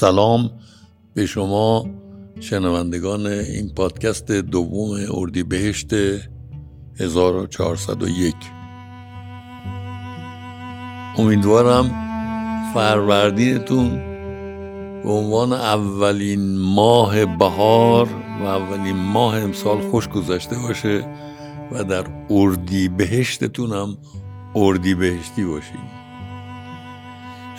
سلام به شما شنوندگان این پادکست دوم اردیبهشت 1401 امیدوارم فروردینتون به عنوان اولین ماه بهار و اولین ماه امسال خوش گذشته باشه و در اردی بهشتتون هم اردی بهشتی باشید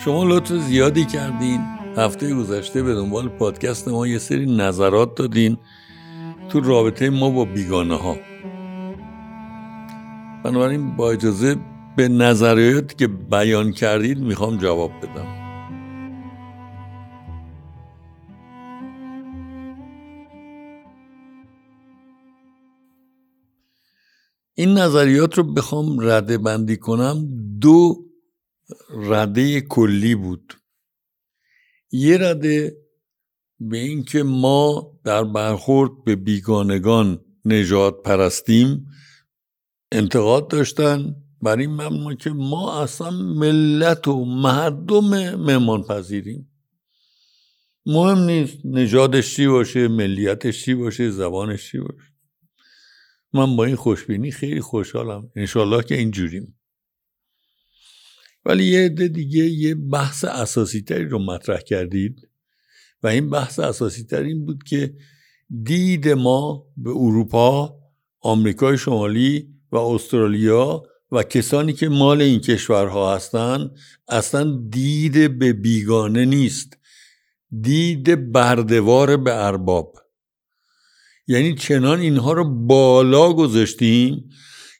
شما لطف زیادی کردین. هفته گذشته به دنبال پادکست ما یه سری نظرات دادین تو رابطه ما با بیگانه ها بنابراین با اجازه به نظریاتی که بیان کردید می‌خوام جواب بدم. این نظریات رو بخوام رده بندی کنم دو رده کلی بود. یه رده به اینکه ما در برخورد به بیگانگان نجات پرستیم انتقاد داشتن. بر این مبنا که ما اصلا ملت و مردم مهمان پذیریم مهم نیست نژادش چی باشه ملیتش چی باشه زبانش چی باشه. من با این خوشبینی خیلی خوشحالم. انشالله که اینجوریم. ولی یه عده دیگه یه بحث اساسی تری رو مطرح کردید و این بحث اساسی تر این بود که دید ما به اروپا آمریکای شمالی و استرالیا و کسانی که مال این کشورها هستند اصلا دید به بیگانه نیست. دید بردوار به ارباب. یعنی چنان اینها رو بالا گذاشتیم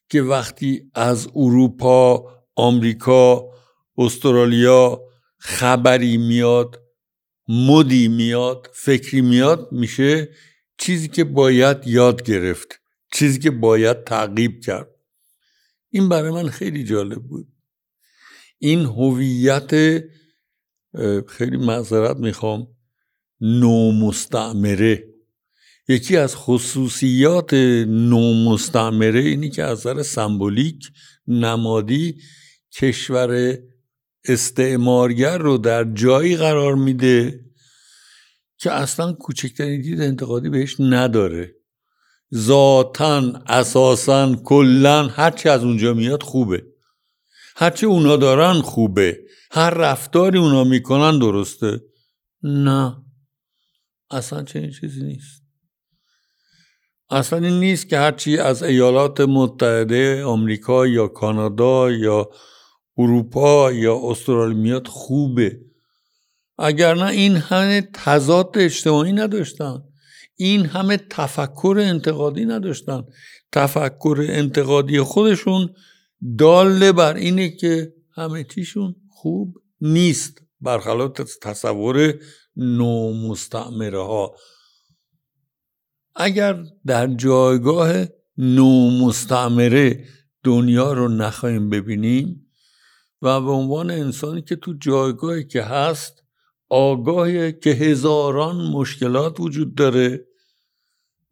که وقتی از اروپا آمریکا استرالیا خبری میاد مدی میاد فکری میاد میشه چیزی که باید یاد گرفت چیزی که باید تعقیب کرد. این برای من خیلی جالب بود. این هویت خیلی معذرت می‌خوام نومستعمره یکی از خصوصیات نومستعمره اینی که از نظر سمبولیک نمادی کشور استعمارگر رو در جایی قرار میده که اصلا کوچکترین دید انتقادی بهش نداره. ذاتا اساسا کلا هرچی از اونجا میاد خوبه. هرچی اونا دارن خوبه. هر رفتاری اونا می‌کنن درسته. نه. اصلا چنین چیزی نیست. اصلا این نیست که هرچی از ایالات متحده آمریکا یا کانادا یا اروپا یا استرالیا میاد خوبه. اگر نه این همه تضاد اجتماعی نداشتن این همه تفکر انتقادی نداشتن. تفکر انتقادی خودشون داله بر اینه که همه چیشون خوب نیست برخلاف تصور نومستعمره ها اگر در جایگاه نومستعمره دنیا رو نخواهیم ببینیم و به عنوان انسانی که تو جایگاهی که هست آگاهی که هزاران مشکلات وجود داره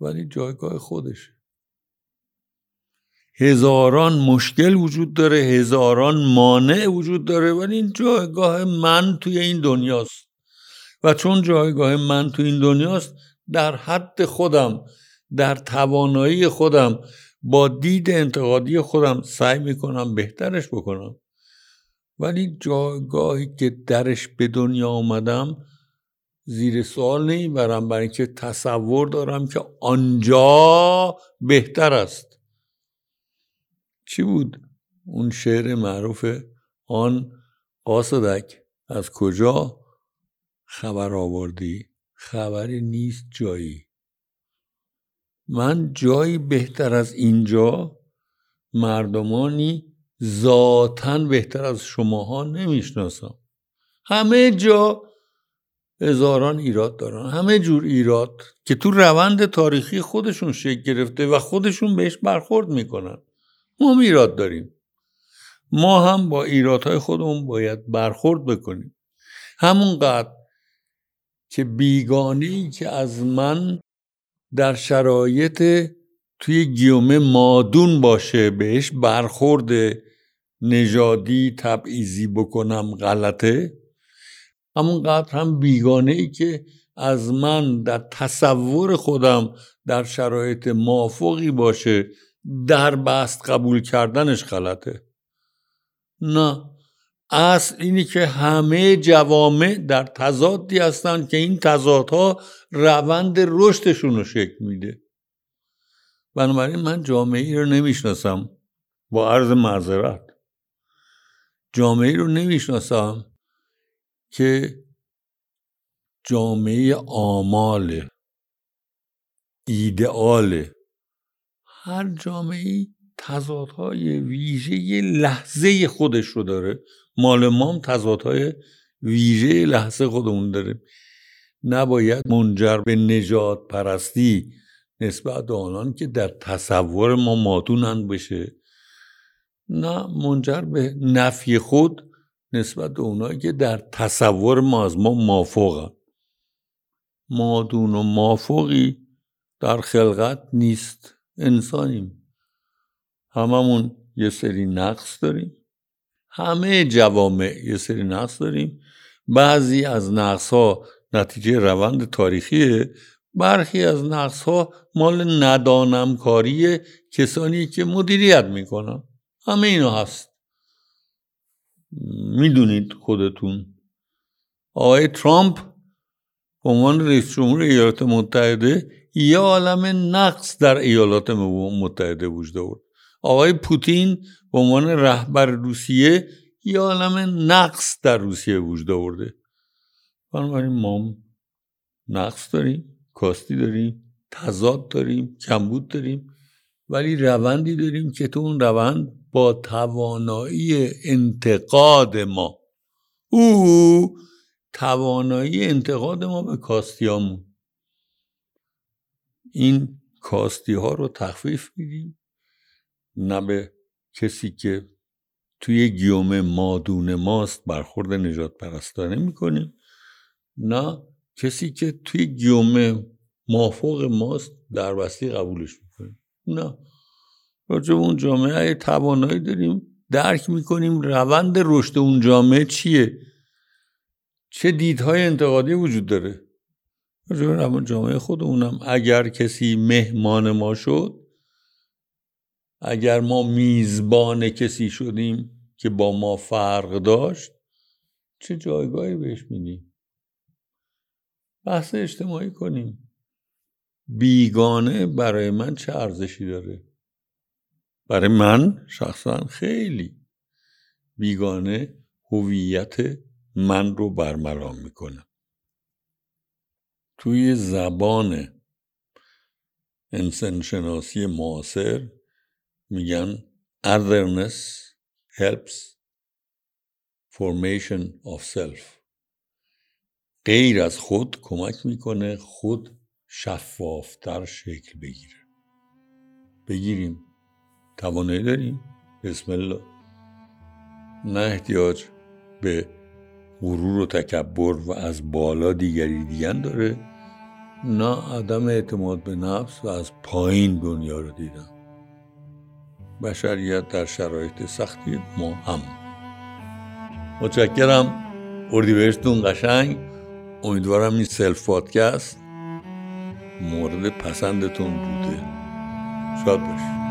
ولی جایگاه خودشه. هزاران مشکل وجود داره هزاران مانع وجود داره ولی این جایگاه من توی این دنیاست. و چون جایگاه من توی این دنیاست در حد خودم در توانایی خودم با دید انتقادی خودم سعی می‌کنم بهترش بکنم. ولی جایگاهی که درش به دنیا آمدم زیر سوال نمی‌برم برای اینکه تصور دارم که آنجا بهتر است. چی بود؟ اون شعر معروف آن قاصدک از کجا خبر آوردی؟ خبری نیست جایی. من جایی بهتر از اینجا مردمانی ذاتا بهتر از شماها نمی‌شناسم. همه جا هزاران ایراد دارن. همه جور ایراد که تو روند تاریخی خودشون شکل گرفته و خودشون بهش برخورد می‌کنن. ما هم ایراد داریم. ما هم با ایرادهای خودمون باید برخورد بکنیم. همونقدر که بیگانی که از من در شرایط توی گیومه مادون باشه بهش برخورد نژادی تبعیضی بکنم غلطه؟ همونقدر هم بیگانه ای که از من در تصور خودم در شرایط موافقی باشه در بست قبول کردنش غلطه. نه اصل اینی که همه جوامع در تضادی هستند که این تضادها روند رشدشون رو شکل میده. بنابراین من جامعه ای رو نمی‌شناسم. با عرض معذرت. جامعه رو نمی‌شناسم که جامعه آمال ایدئال. هر جامعه تضادهای ویژه لحظه خودش رو داره. مال مام تضادهای ویژه لحظه خودمون داره. نباید منجر به نجات پرستی نسبت به آنان که در تصور ما مادونن بشه. نه منجر به نفی خود نسبت به اونایی که در تصور ما از ما مافوقن مادون و مافوقی در خلقت نیست. انسانیم. هممون یه سری نقص داریم. همه جوامع یه سری نقص داریم. بعضی از نقص ها نتیجه روند تاریخیه. برخی از نقص ها مال ندانمکاری کسانی که مدیریت می‌کنن. همه اینا هست. می‌دونید خودتون. آقای ترامپ به عنوان رئیس جمهور ایالات متحده یه عالم نقص در ایالات متحده وجود آورد. آقای پوتین به عنوان رهبر روسیه یه عالم نقص در روسیه وجود آورده. بنابراین ما نقص داریم کاستی داریم تضاد داریم کمبود داریم. ولی روندی داریم که تو اون روند با توانایی انتقاد ما. او توانایی انتقاد ما به کاستیامون. این کاستی ها رو تخفیف میدیم. نه به کسی که توی گیوم مادون ماست برخورد نجات پرستانه می‌کنیم. نه کسی که توی گیوم مافوق ماست در بستی قبولش نه. راجع اون جامعه توانایی داریم درک می‌کنیم روند رشد اون جامعه چیه. چه دیدهای انتقادی وجود داره. راجع جامعه خودمونم. اگر کسی مهمان ما شد اگر ما میزبان کسی شدیم که با ما فرق داشت چه جایگاهی بهش میدیم؟ بحث اجتماعی کنیم. بیگانه برای من چه ارزشی داره؟ برای من شخصا خیلی. بیگانه هویت من رو برمرام می‌کنه. توی زبان انسانشناسی معاصر میگن otherness helps formation of self. غیر از خود کمک می‌کنه خود شفافتر شکل بگیره. بگیریم. توانایی داریم. بسم الله. نه احتیاج به غرور و تکبر و از بالا دیگری دیگن داره. نه عدم اعتماد به نفس و از پایین دنیا رو دیدن. بشریت در شرایط سختی ما هم. متشکرم. اردیبهشتون قشنگ. امیدوارم این سلف پادکست مورد پسندتون بوده. شاد باشید.